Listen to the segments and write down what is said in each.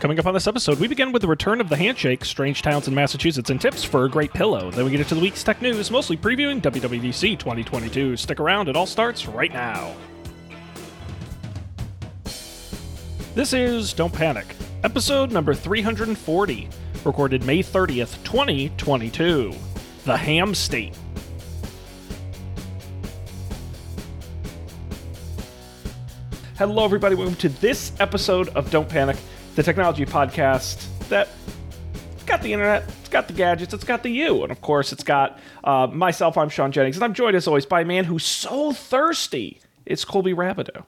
Coming up on this episode, we begin with the return of the handshake, strange towns in Massachusetts, and tips for a great pillow. Then we get into the week's tech news, mostly previewing WWDC 2022. Stick around, it all starts right now. This is Don't Panic, episode number 340, recorded May 30th, 2022. The Ham State. Hello, everybody. Welcome to this episode of Don't Panic, the technology podcast that it's got the internet, it's got the gadgets, it's got the you, and of course, it's got uh, myself. I'm Sean Jennings, and I'm joined as always by a man who's so thirsty. It's Colby Rabideau.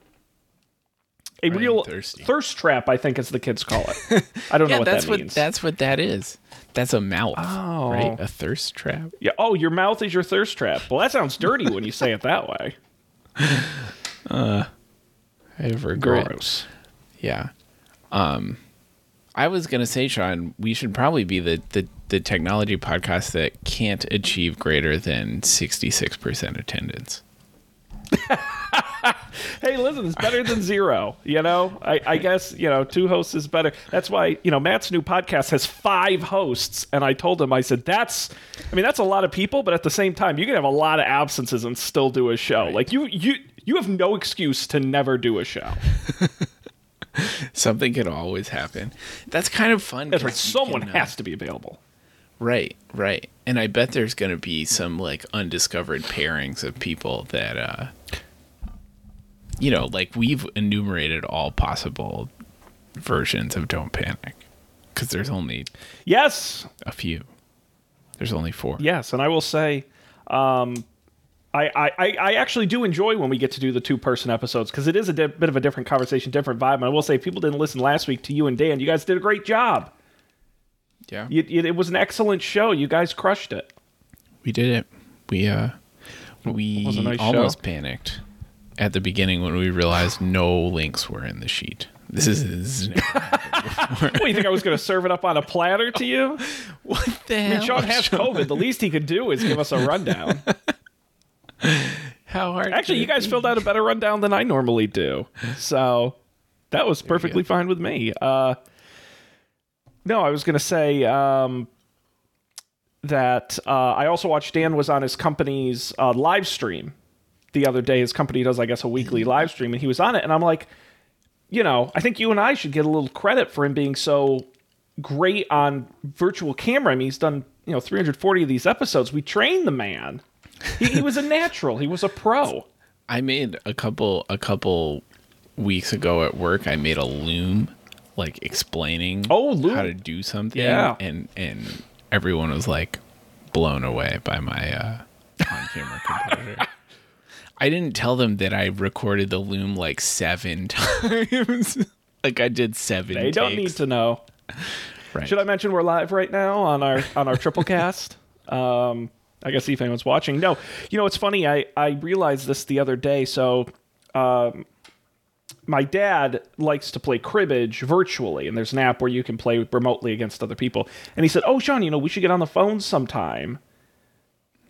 A am real thirsty. thirst trap, I think, as the kids call it. I don't know what that's that what means. that's what that is. That's a mouth, Oh. right? A thirst trap. yeah. Oh, your mouth is your thirst trap. Well, that sounds dirty when you say it that way. I have regret. Gross. Yeah. Um, I was gonna say, Sean, we should probably be the the the technology podcast that can't achieve greater than sixty six percent attendance. hey, listen, it's better than zero. You know, I, I guess you know two hosts is better. That's why you know Matt's new podcast has five hosts, and I told him I said that's, I mean that's a lot of people, but at the same time you can have a lot of absences and still do a show. Like you you you have no excuse to never do a show. Something could always happen. That's kind of fun. That's right. Someone can, uh, has to be available. Right, right. And I bet there's going to be some like undiscovered pairings of people that uh you know, like we've enumerated all possible versions of Don't Panic cuz there's only Yes, a few. There's only 4. yes, and I will say, um, I, I, I- actually do enjoy when we get to do the two person episodes because it is a di- bit of a different conversation, different vibe. And I will say, people didn't listen last week to you and Dan, you guys did a great job. Yeah. You, you, it was an excellent show. You guys crushed it. We did it. We uh we nice almost show. panicked at the beginning when we realized no links were in the sheet. This is, this is What do you think I was going to serve it up on a platter to you? what the I hell? mean, Sean has COVID. The least he could do is give us a rundown. How hard? Actually, you guys be? filled out a better rundown than I normally do. So that was perfectly fine with me. Uh, no, I was going to say um, that uh, I also watched Dan was on his company's uh, live stream the other day. His company does, I guess, a weekly live stream, and he was on it. And I'm like, you know, I think you and I should get a little credit for him being so great on virtual camera. I mean, he's done, you know, 340 of these episodes. We trained the man. He, he was a natural. He was a pro. I made a couple a couple weeks ago at work. I made a loom, like explaining Oh, loom. how to do something. Yeah. and and everyone was like blown away by my uh, on camera composure. I didn't tell them that I recorded the loom like seven times. like I did seven. They don't need to know. Right. Should I mention we're live right now on our on our triple cast? Um, I guess see if anyone's watching. No, you know it's funny. I I realized this the other day. So, um, my dad likes to play cribbage virtually, and there's an app where you can play remotely against other people. And he said, "Oh, Sean, you know we should get on the phone sometime,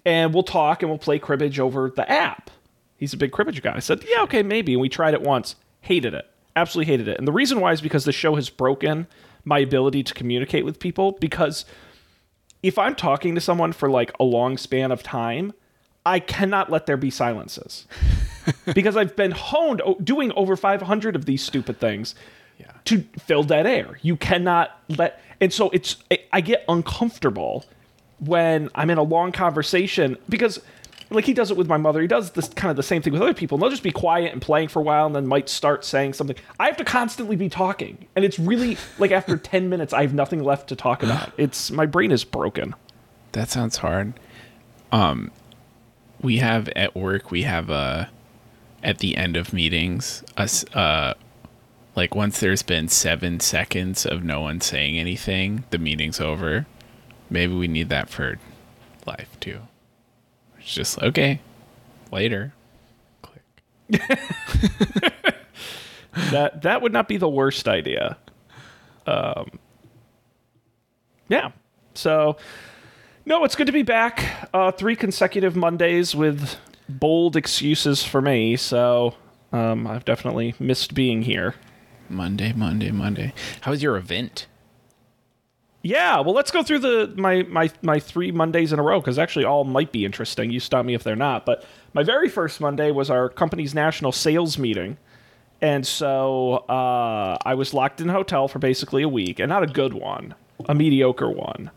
and we'll talk and we'll play cribbage over the app." He's a big cribbage guy. I said, "Yeah, okay, maybe." And we tried it once. Hated it. Absolutely hated it. And the reason why is because the show has broken my ability to communicate with people because if I'm talking to someone for like a long span of time, I cannot let there be silences. because I've been honed o- doing over 500 of these stupid things to fill dead air. You cannot let and so it's I get uncomfortable when I'm in a long conversation because like he does it with my mother. He does this kind of the same thing with other people. And they'll just be quiet and playing for a while and then might start saying something. I have to constantly be talking. And it's really like after 10 minutes I have nothing left to talk about. It's my brain is broken. That sounds hard. Um, we have at work. We have a at the end of meetings. Us uh, like once there's been seven seconds of no one saying anything, the meeting's over. Maybe we need that for life too. It's just okay. Later. Click. That that would not be the worst idea. Um Yeah. So no, it's good to be back. Uh three consecutive Mondays with bold excuses for me, so um I've definitely missed being here. Monday, Monday, Monday. How was your event? Yeah, well, let's go through the my my my three Mondays in a row because actually all might be interesting. You stop me if they're not. But my very first Monday was our company's national sales meeting, and so uh, I was locked in a hotel for basically a week, and not a good one, a mediocre one.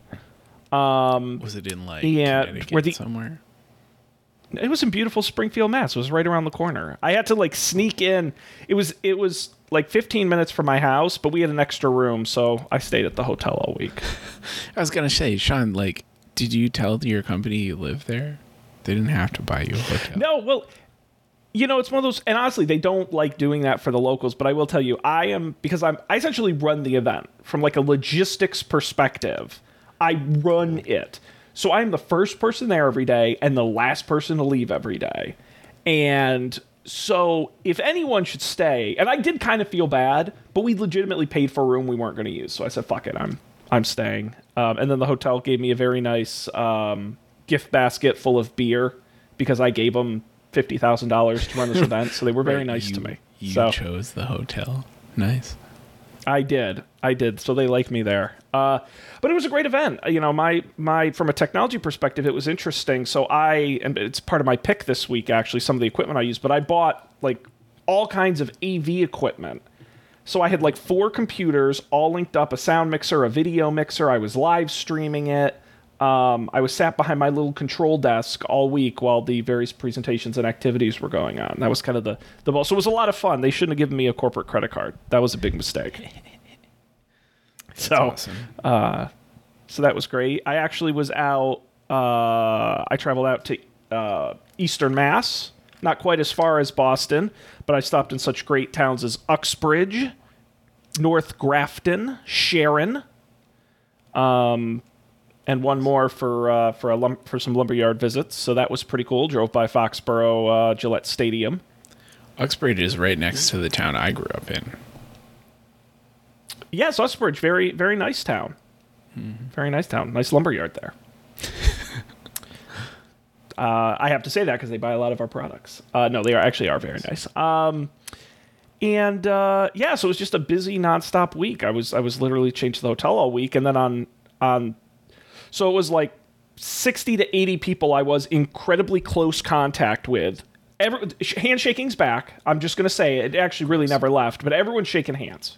Was it in like Yeah, Connecticut where the- somewhere? It was in beautiful Springfield, Mass. It was right around the corner. I had to like sneak in. It was it was like 15 minutes from my house, but we had an extra room, so I stayed at the hotel all week. I was gonna say, Sean, like, did you tell your company you live there? They didn't have to buy you a hotel. No, well, you know, it's one of those, and honestly, they don't like doing that for the locals. But I will tell you, I am because I'm I essentially run the event from like a logistics perspective. I run it, so I'm the first person there every day and the last person to leave every day, and so if anyone should stay, and I did kind of feel bad, but we legitimately paid for a room we weren't going to use, so I said, "Fuck it, I'm I'm staying." Um, and then the hotel gave me a very nice um, gift basket full of beer because I gave them fifty thousand dollars to run this event, so they were very Right, nice you- to me. You so chose the hotel. Nice. I did, I did. So they like me there. Uh, but it was a great event. You know, my my from a technology perspective, it was interesting. So I and it's part of my pick this week actually. Some of the equipment I use, but I bought like all kinds of AV equipment. So I had like four computers all linked up, a sound mixer, a video mixer. I was live streaming it. Um, I was sat behind my little control desk all week while the various presentations and activities were going on. That was kind of the the ball. So it was a lot of fun. They shouldn't have given me a corporate credit card. That was a big mistake. so awesome. so that was great. I actually was out. Uh, I traveled out to uh, Eastern Mass, not quite as far as Boston, but I stopped in such great towns as Uxbridge, North Grafton, Sharon, um, and one more for uh, for a lum- for some lumberyard visits. So that was pretty cool. Drove by Foxborough uh, Gillette Stadium. Uxbridge is right next to the town I grew up in. Yes, Uxbridge, very very nice town. Very nice town. Nice lumberyard there. uh, I have to say that because they buy a lot of our products. Uh, no, they are actually are very nice. Um, and uh, yeah, so it was just a busy nonstop week. I was I was literally changed to the hotel all week, and then on on, so it was like sixty to eighty people I was incredibly close contact with. Every, handshaking's back. I'm just gonna say it actually really never left, but everyone's shaking hands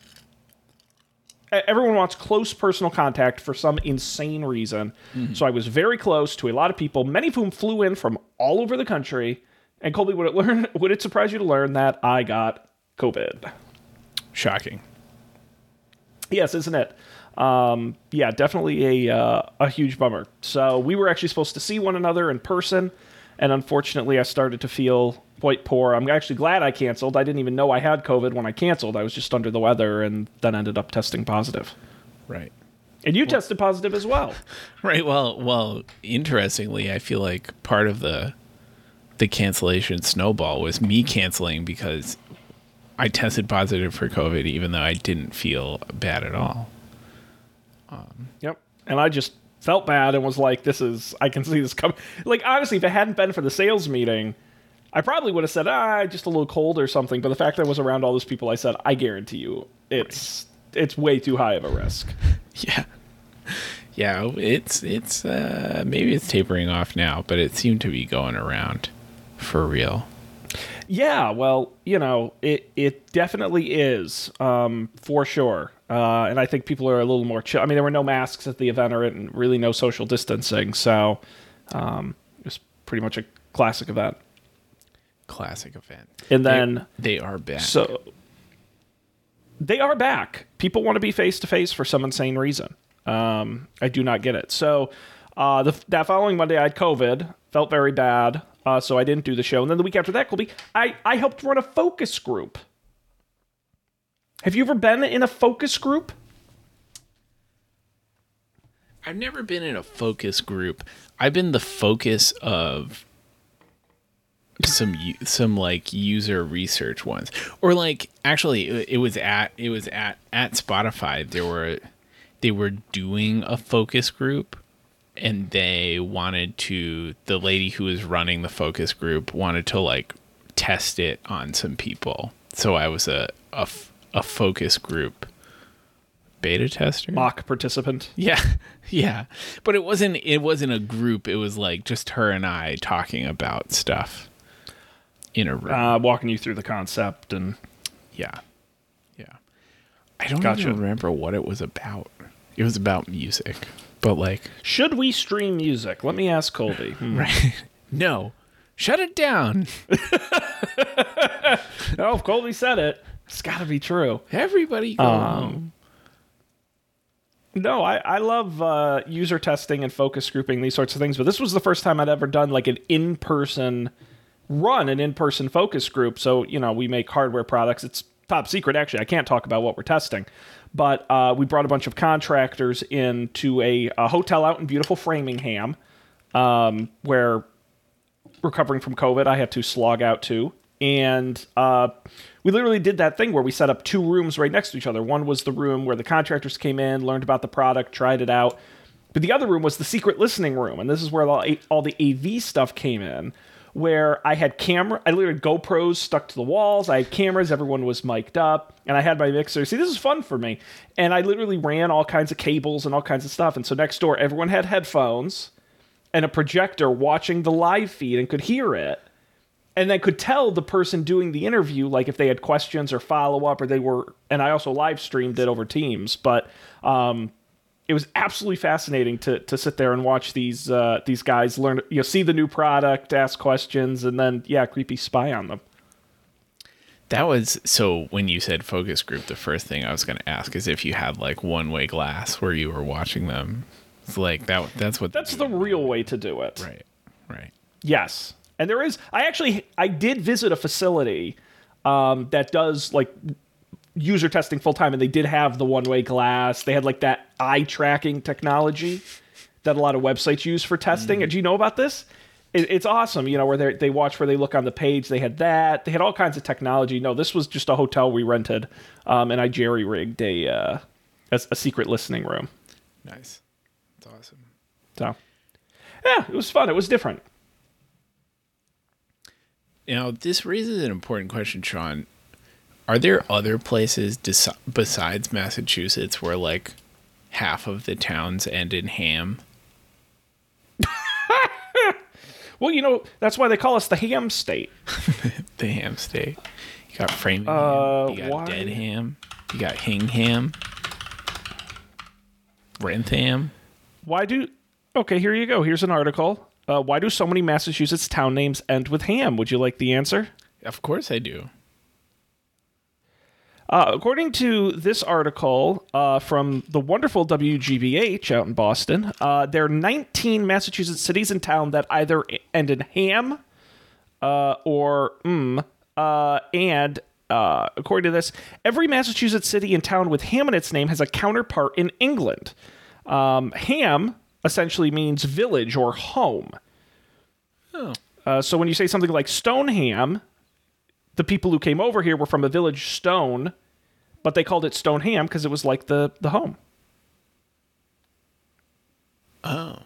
everyone wants close personal contact for some insane reason. So I was very close to a lot of people, many of whom flew in from all over the country. And Colby, would it learn? Would it surprise you to learn that I got COVID? Shocking. Yes, isn't it? Um, yeah, definitely a uh, a huge bummer. So we were actually supposed to see one another in person, and unfortunately, I started to feel quite poor. I'm actually glad I canceled. I didn't even know I had COVID when I canceled. I was just under the weather, and then ended up testing positive. Right. And you tested positive as well. Right. Well, well, interestingly, I feel like part of the the cancellation snowball was me canceling because I tested positive for COVID even though I didn't feel bad at all. Um, yep. And I just felt bad and was like, this is, I can see this coming. Like, honestly, if it hadn't been for the sales meeting, I probably would have said, ah, just a little cold or something. But the fact that I was around all those people, I said, I guarantee you, it's it's way too high of a risk. Yeah. Yeah, it's it's uh maybe it's tapering off now, but it seemed to be going around for real. Yeah, well, you know, it it definitely is um, for sure, uh, and I think people are a little more chill. I mean, there were no masks at the event, or and really no social distancing, so um, it was pretty much a classic event. Classic event. And then they, they are back. So they are back. People want to be face to face for some insane reason. Um, I do not get it. So uh, the, that following Monday, I had COVID, felt very bad, uh, so I didn't do the show. And then the week after that, Colby, I, I helped run a focus group. Have you ever been in a focus group? I've never been in a focus group. I've been the focus of some some like user research ones, or like actually it it was at it was at at Spotify. There were they were doing a focus group, and they wanted to the lady who was running the focus group wanted to like test it on some people. So I was a a focus group beta tester. Mock participant. Yeah, yeah, but it wasn't. It wasn't a group. It was like just her and I talking about stuff in a room. Uh, walking you through the concept and yeah, yeah. I don't Gotcha. even remember what it was about. It was about music, but like, should we stream music? Let me ask Colby. Hmm. right? no, shut it down. Oh, if Colby said it, it's got to be true. Everybody go Um, home. No, I, I love uh, user testing and focus grouping, these sorts of things. But this was the first time I'd ever done like an in person run, an in person focus group. So, you know, we make hardware products. It's top secret, actually. I can't talk about what we're testing. But uh, we brought a bunch of contractors into a, a hotel out in beautiful Framingham um, where recovering from COVID, I had to slog out to. And uh, we literally did that thing where we set up two rooms right next to each other. One was the room where the contractors came in, learned about the product, tried it out. But the other room was the secret listening room. And this is where all, all the AV stuff came in, where I had camera, I literally had GoPros stuck to the walls. I had cameras, everyone was mic'd up, and I had my mixer. See, this is fun for me. And I literally ran all kinds of cables and all kinds of stuff. And so next door, everyone had headphones and a projector watching the live feed and could hear it and then could tell the person doing the interview like if they had questions or follow up or they were and i also live streamed it over teams but um it was absolutely fascinating to to sit there and watch these uh these guys learn you know see the new product ask questions and then yeah creepy spy on them That was so when you said focus group, the first thing I was going to ask is if you had like one way glass where you were watching them. It's like that. That's what. that's the real way to do it right, right. Yes, and there is. I actually I did visit a facility um, that does like user testing full time, and they did have the one way glass. They had like that eye tracking technology that a lot of websites use for testing. Do you know about this? It, it's awesome. You know where they they watch where they look on the page. They had that. They had all kinds of technology. No, this was just a hotel we rented, um, and I jerry rigged a, uh, a a secret listening room. Nice. That's awesome. So yeah, it was fun. It was different. Now this raises an important question, Sean. Are there other places des- besides Massachusetts where like half of the towns end in ham? Well, you know that's why they call us the ham state. The ham state. You got Framingham. Uh, you got why- Dedham. You got Hingham. Wrentham. Why do? Okay, here you go. Here's an article. Uh, why do so many Massachusetts town names end with ham? Would you like the answer? Of course I do. Uh, according to this article uh, from the wonderful WGBH out in Boston, uh, there are 19 Massachusetts cities and town that either end in ham uh, or mm, uh, and uh, according to this, every Massachusetts city and town with ham in its name has a counterpart in England. Um, ham essentially means village or home. Oh. Uh, so when you say something like Stoneham, the people who came over here were from a village Stone, but they called it Stoneham because it was like the the home. Oh.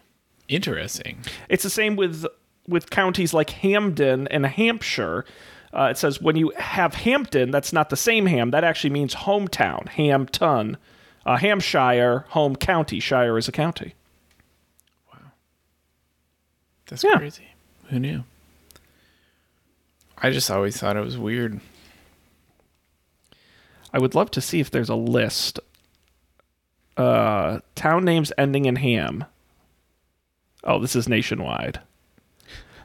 Interesting. It's the same with with counties like Hampden and Hampshire. Uh, it says when you have Hampton, that's not the same ham. That actually means hometown, Hampton. Uh, Hampshire, home county. Shire is a county. Wow, that's Yeah. crazy. Who knew? I just always thought it was weird. I would love to see if there's a list. Uh, town names ending in ham. Oh, this is nationwide.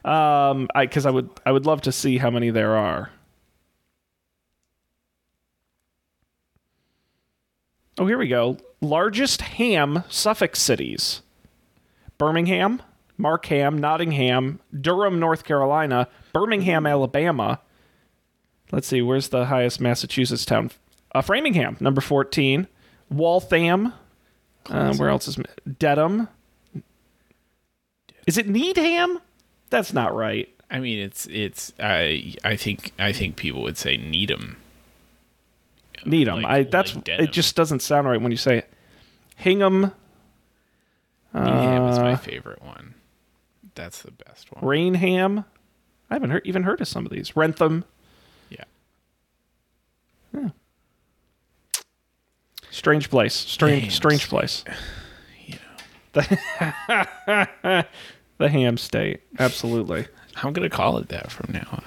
Um, I because I would I would love to see how many there are. Oh, here we go. Largest ham suffix cities: Birmingham, Markham, Nottingham, Durham, North Carolina, Birmingham, Alabama. Let's see, where's the highest Massachusetts town? Uh, Framingham, number 14. Waltham. Uh, where else is Dedham? Is it Needham? That's not right. I mean, it's it's. I I think I think people would say Needham. Needham. Like- I that's like it just doesn't sound right when you say it. Hingham, Needham is my Uh, favorite one. That's the best one. Rainham. I haven't heard, even heard of some of these. Wrentham. Yeah. Strange place. Strange, strange place. You know, The ham state. Absolutely. I'm gonna call it that from now on.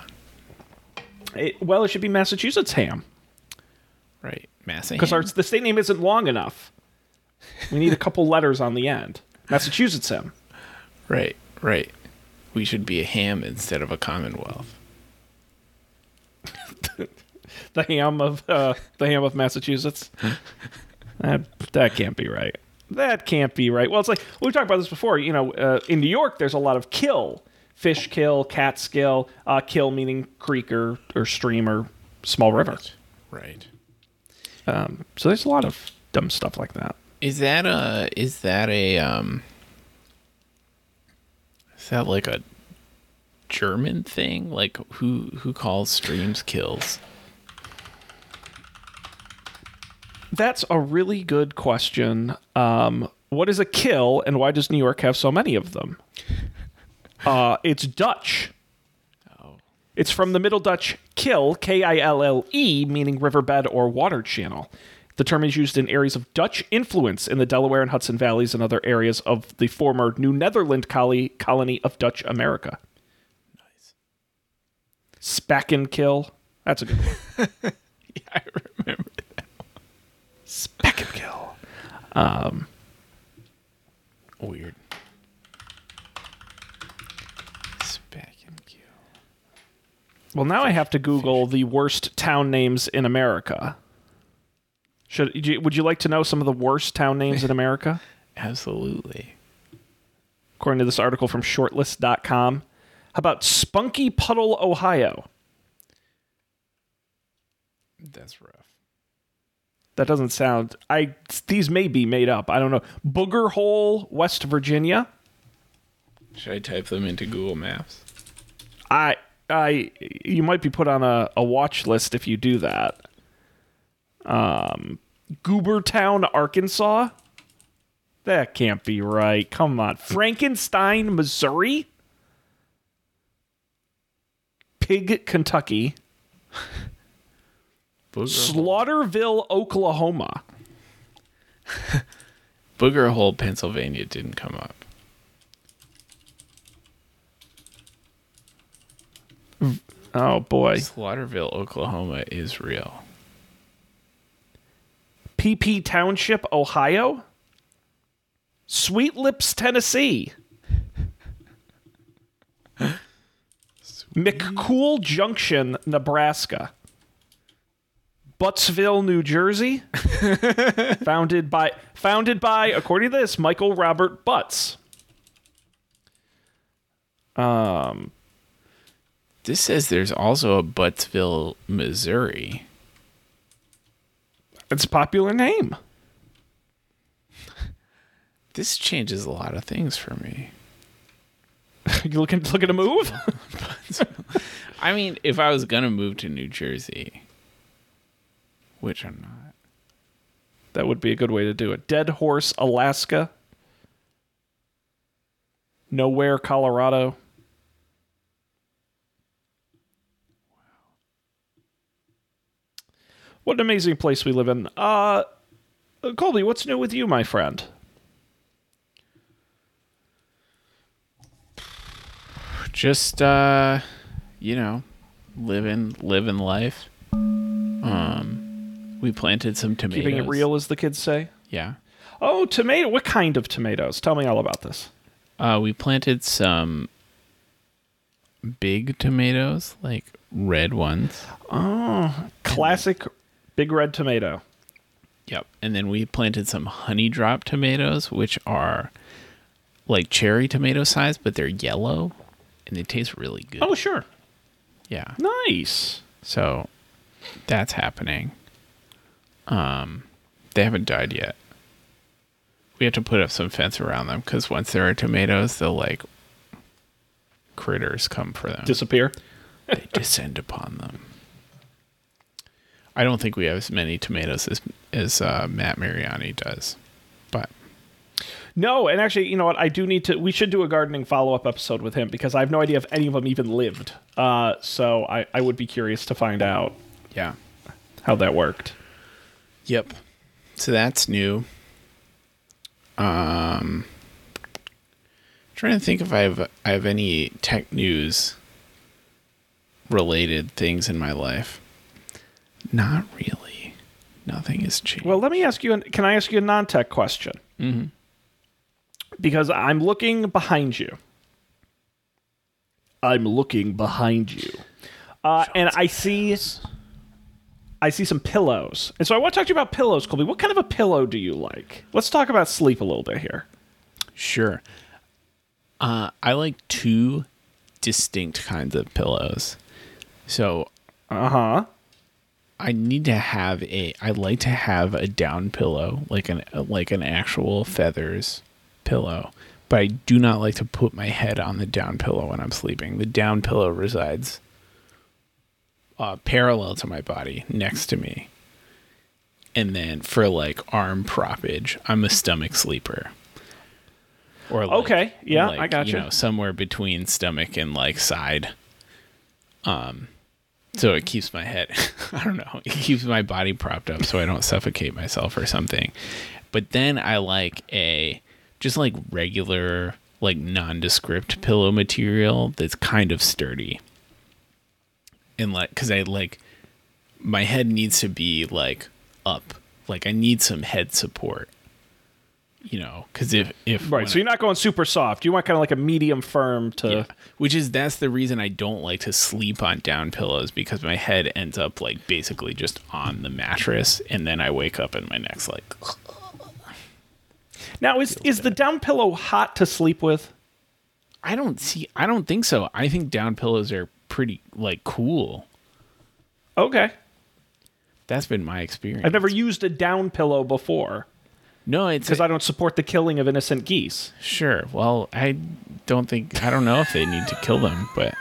It- well, it should be Massachusetts ham Right, Massa. because the state name isn't long enough. We need a couple letters on the end. Massachusetts ham. Right, right. We should be a ham instead of a commonwealth. The ham of uh, the ham of Massachusetts. that that can't be right. That can't be right. Well, it's like we talked about this before. You know, uh, in New York, there's a lot of kill, fish kill, cat kill, uh, kill meaning creek or, or stream or small river. Right. Um, so there's a lot of dumb stuff like that. Is that a is that a um is that like a German thing? Like who who calls streams kills? That's a really good question. Um, what is a kill, and why does New York have so many of them? Uh, it's Dutch. Oh. It's from the Middle Dutch kill, K I L L E, meaning riverbed or water channel. The term is used in areas of Dutch influence in the Delaware and Hudson valleys and other areas of the former New Netherland colony, colony of Dutch America. Nice. Spackenkill. That's a good one. Yeah, I remember that. Spackenkill. Um, Weird. Spec and kill. Well, now I have to Google the worst town names in America. Should you- would you like to know some of the worst town names in America? Absolutely. According to this article from shortlist.com. How about Spunky Puddle, Ohio? That's rough. That doesn't sound I these may be made up. I don't know. Booger Hole, West Virginia. Should I type them into Google Maps? I I you might be put on a, a watch list if you do that. Um Goobertown, Arkansas. That can't be right. Come on. Frankenstein, Missouri. Pig, Kentucky. Slaughterville, Oklahoma. Booger Hole, Pennsylvania didn't come up. Oh boy. Slaughterville, Oklahoma is real. Pee Pee Township, Ohio. Sweet Lips, Tennessee. McCool Junction, Nebraska. Buttsville, New Jersey. founded by founded by, according to this, Michael Robert Butts. Um This says there's also a Buttsville, Missouri. It's a popular name. This changes a lot of things for me. you looking looking to move? I mean, if I was gonna move to New Jersey, which I'm not. That would be a good way to do it. Dead Horse, Alaska. Nowhere, Colorado. What an amazing place we live in. Uh, Colby, what's new with you, my friend? Just uh, you know, living living life. Um, we planted some tomatoes. Keeping it real, as the kids say. Yeah. Oh, tomato. What kind of tomatoes? Tell me all about this. Uh, we planted some big tomatoes, like red ones. Oh, classic big red tomato. Yep. And then we planted some honey drop tomatoes, which are like cherry tomato size, but they're yellow and they taste really good. Oh, sure. Yeah. Nice. So that's happening. Um, they haven't died yet. We have to put up some fence around them because once there are tomatoes, they'll like critters come for them. Disappear. they descend upon them. I don't think we have as many tomatoes as as uh, Matt Mariani does, but No, and actually, you know what? I do need to. We should do a gardening follow up episode with him because I have no idea if any of them even lived. Uh, so I, I would be curious to find out yeah, how that worked. yep. So that's new. Um, trying to think if I have I have any tech news related things in my life. Not really. Nothing has changed. Well, let me ask you. An, can I ask you a non-tech question? Mm-hmm. Because I'm looking behind you. I'm looking behind you, uh, and I see. I see some pillows, and so I want to talk to you about pillows, Colby. What kind of a pillow do you like? Let's talk about sleep a little bit here. Sure. Uh, I like two distinct kinds of pillows. So Uh huh. I need to have a. I like to have a down pillow, like an like an actual feathers pillow. But I do not like to put my head on the down pillow when I'm sleeping. The down pillow resides uh, parallel to my body, next to me. And then for like arm propage, I'm a stomach sleeper. Or like, Okay, yeah, like, I got you you. know somewhere between stomach and like side. Um, so it keeps my head. I don't know. It keeps my body propped up so I don't suffocate myself or something. But then I like a just like regular like nondescript pillow material that's kind of sturdy. And like cuz I like my head needs to be like up. Like I need some head support. You know, cuz if if Right. So you're not going super soft. You want kind of like a medium firm to. yeah. Which is that's the reason I don't like to sleep on down pillows because my head ends up like basically just on the mattress and then I wake up and my neck's like Now is is the down pillow hot to sleep with? I don't see I don't think so. I think down pillows are pretty like cool. Okay. That's been my experience. I've never used a down pillow before No, it's because I don't support the killing of innocent geese. sure. Well, I don't think I don't know if they need to kill them, but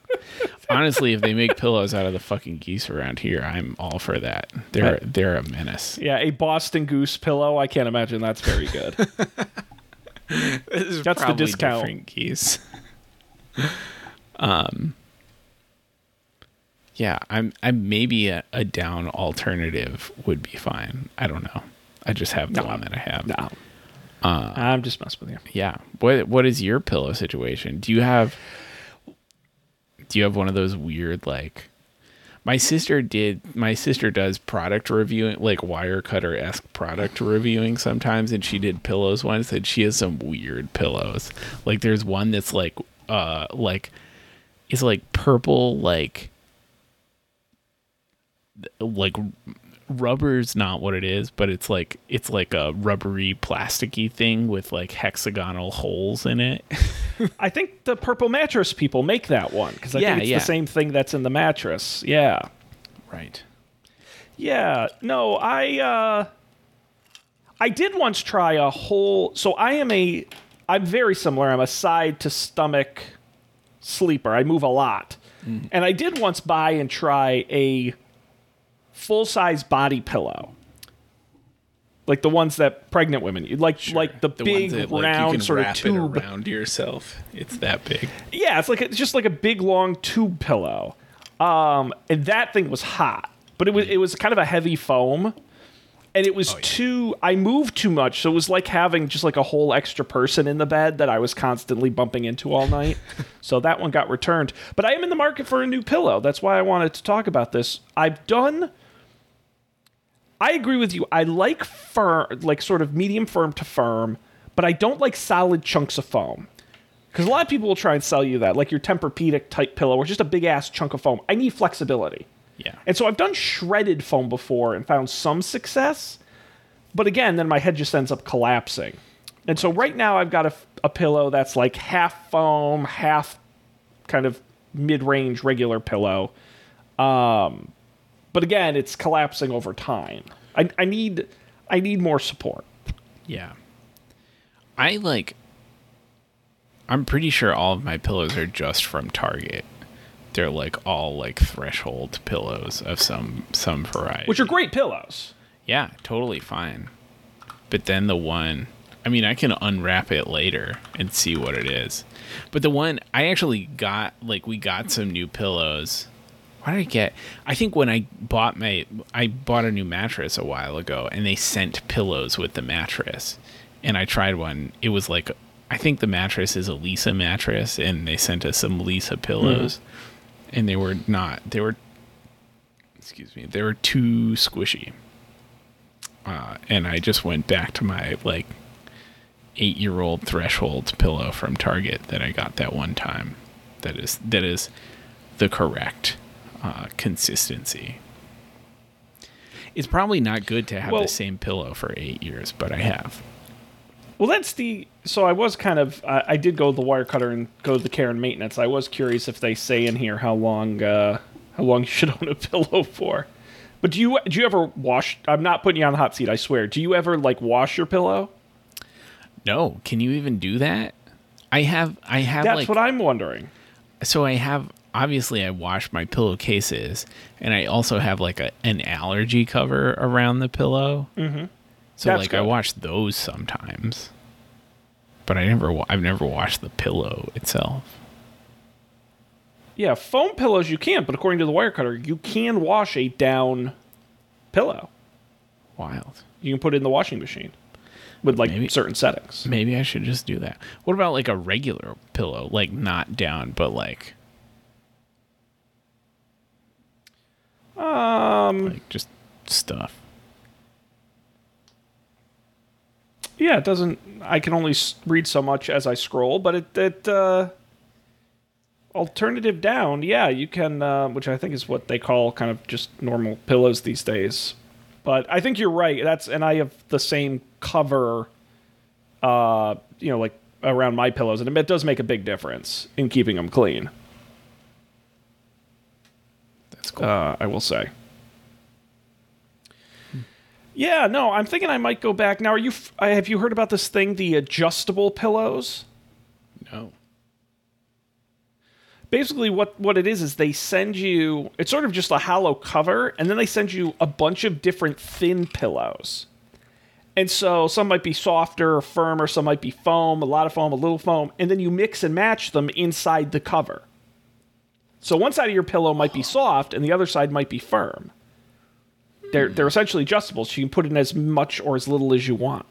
honestly, if they make pillows out of the fucking geese around here, I'm all for that. They're they're a menace. Yeah, a Boston goose pillow. I can't imagine that's very good. That's the discount. geese. um. Yeah, I'm. I'm maybe a, a down alternative would be fine. I don't know. I just have the No, one that I have. no. I'm just messing with you. Yeah. What What is your pillow situation? Do you have? Do you have one of those weird like? My sister did. My sister does product reviewing, like wire cutter esque product reviewing sometimes, and she did pillows once, and she has some weird pillows. Like there's one that's like, uh, like, it's like purple, like, like rubber's not what it is, but it's like it's like a rubbery plasticky thing with like hexagonal holes in it. I think the purple mattress people make that one because I Yeah, think it's yeah. the same thing that's in the mattress. Yeah. right. Yeah. No, I uh I did once try a whole so I am a I'm very similar. I'm a side to stomach sleeper. I move a lot. And I did once buy and try a full size body pillow. Like the ones that pregnant women use. Like like the, big ones that, like, you round sort of tube. around yourself. It's that big. Yeah, it's like it's just like a big long tube pillow. Um, and that thing was hot, but it was it was kind of a heavy foam, and it was too. I moved too much, so it was like having just like a whole extra person in the bed that I was constantly bumping into all night. so that one got returned. But I am in the market for a new pillow. That's why I wanted to talk about this. I've done. I agree with you. I like firm, like sort of medium firm to firm, but I don't like solid chunks of foam. Because a lot of people will try and sell you that, like your Tempur-Pedic type pillow, or just a big ass chunk of foam. I need flexibility. Yeah. And so I've done shredded foam before and found some success. But again, then my head just ends up collapsing. And so right now I've got a, a pillow that's like half foam, half kind of mid range regular pillow. Um, but again, it's collapsing over time. I, I need I need more support. Yeah. I like I'm pretty sure all of my pillows are just from Target. They're like all like threshold pillows of some some variety. Which are great pillows. yeah, totally fine. But then the one I mean, I can unwrap it later and see what it is. But the one I actually got like we got some new pillows. Did I get? I think when I bought my I bought a new mattress a while ago and they sent pillows with the mattress. And I tried one. It was like I think the mattress is a Leesa mattress and they sent us some Leesa pillows. And they were not they were excuse me, they were too squishy. Uh, and I just went back to my like eight year old threshold pillow from Target that I got that one time. That is that is the correct uh, consistency. It's probably not good to have Well- the same pillow for eight years, but I have. Well, that's the. So I was kind of. I, I did go to the wire cutter and go to the care and maintenance. I was curious if they say in here how long uh, how long you should own a pillow for. But do you do you ever wash? I'm not putting you on the hot seat. I swear. Do you ever like wash your pillow? No, can you even do that? I have. I have That's like. what I'm wondering. so I have. Obviously, I wash my pillowcases, and I also have like a an allergy cover around the pillow. Mm-hmm. So That's like I wash those sometimes, but I never. wa- I've never washed the pillow itself. Yeah, foam pillows you can't. but according to the wire cutter, you can wash a down pillow. Wild. You can put it in the washing machine with like Maybe- certain settings. Maybe I should just do that. What about like a regular pillow, like not down, but like Um, like just stuff. yeah, it doesn't. I can only read so much as I scroll, but it it uh, alternative down. Yeah, you can, uh, which I think is what they call kind of just normal pillows these days. But I think you're right. That's and I have the same cover. Uh, you know, like around my pillows, and it does make a big difference in keeping them clean. That's cool. uh, I will say. Yeah, no, I'm thinking I might go back. Now, are you? f- Have you heard about this thing, the adjustable pillows? no. Basically, what what it is is they send you. It's sort of just a hollow cover, and then they send you a bunch of different thin pillows. And so some might be softer or firmer, some might be foam, a lot of foam, a little foam, and then you mix and match them inside the cover. So one side of your pillow might be soft and the other side might be firm. They're they're essentially adjustable, so you can put in as much or as little as you want.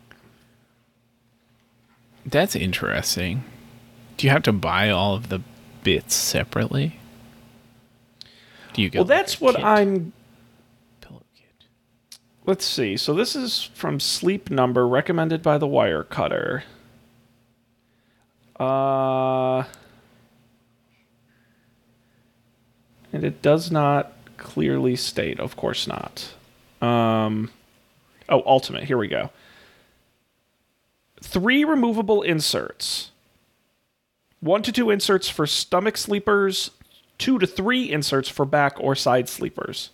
That's interesting. Do you have to buy all of the bits separately? Do you get Well, like, that's a what kit? I'm pillow kit. Let's see. So this is from Sleep Number, recommended by the Wire Cutter. Uh, and it does not clearly state. Of course not. Um, oh, Ultimate. Here we go. Three removable inserts. One to two inserts for stomach sleepers. Two to three inserts for back or side sleepers.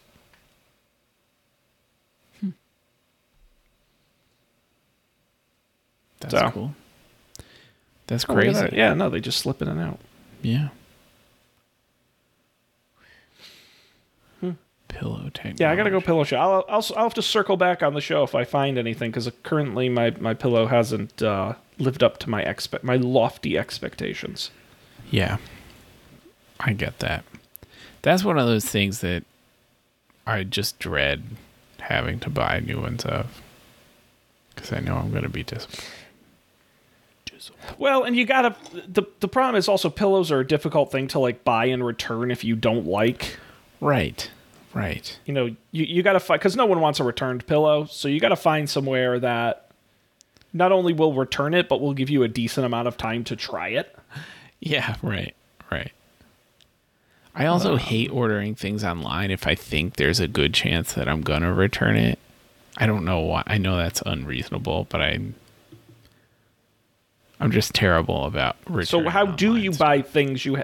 That's So. cool. That's Oh, crazy. that. Yeah, no, they just slip in and out. Yeah. Pillow technology. Yeah, I gotta go pillow show. I'll, I'll I'll have to circle back on the show if I find anything because currently my my pillow hasn't uh, lived up to my expect my lofty expectations. Yeah. I get that. That's one of those things that I just dread having to buy new ones of. Because I know I'm going to be disappointed. Well, and you gotta the the problem is also pillows are a difficult thing to like buy and return if you don't like. Right. Right. You know, you you gotta find because no one wants a returned pillow, so you gotta find somewhere that not only will return it but will give you a decent amount of time to try it. Yeah, right. Right. I also um, hate ordering things online if I think there's a good chance that I'm going to return it. I don't know why. I know that's unreasonable, but I'm I'm just terrible about returning. So how do you stuff. buy things you ha-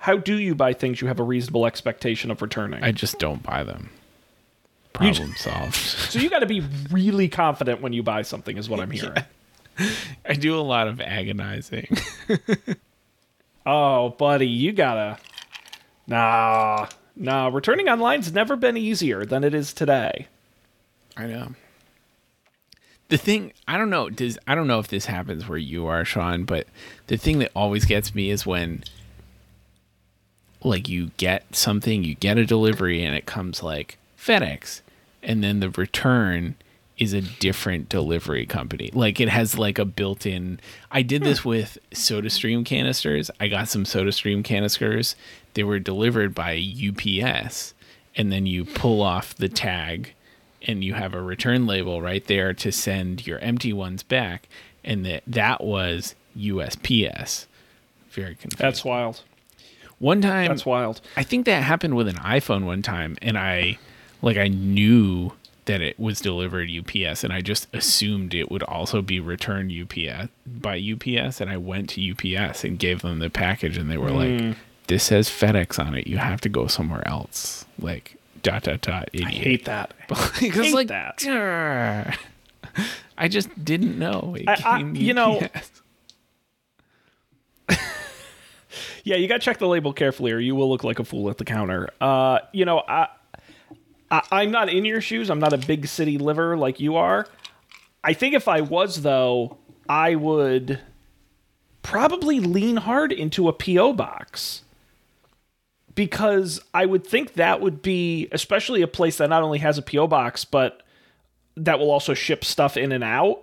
how do you buy things you have a reasonable expectation of returning? I just don't buy them. Problem solved. So you got to be really confident when you buy something, is what I'm hearing. I do a lot of agonizing. Oh, buddy, you gotta. Nah, nah. Returning online's never been easier than it is today. I know. The thing I don't know does I don't know if this happens where you are, Sean, but the thing that always gets me is when like you get something, you get a delivery, and it comes like FedEx, and then the return is a different delivery company. Like it has like a built-in. I did this hmm. with SodaStream canisters. I got some SodaStream canisters. They were delivered by UPS, and then you pull off the tag, and you have a return label right there to send your empty ones back, and that that was USPS. Very confusing. That's wild. One time. That's wild. I think that happened with an iPhone one time, and I like I knew that it was delivered UPS, and I just assumed it would also be returned UPS by UPS, and I went to UPS and gave them the package, and they were like, hmm. "This says FedEx on it. You have to go somewhere else." Like dot dot dot idiot. I hate that. because like that. "Grr." I just didn't know. It I- I- you know. Yeah, you got to check the label carefully, or you will look like a fool at the counter. Uh, you know, I, I, I'm not in your shoes. I'm not a big city liver like you are. I think if I was, though, I would probably lean hard into a PO box because I would think that would be, especially a place that not only has a PO box, but that will also ship stuff in and out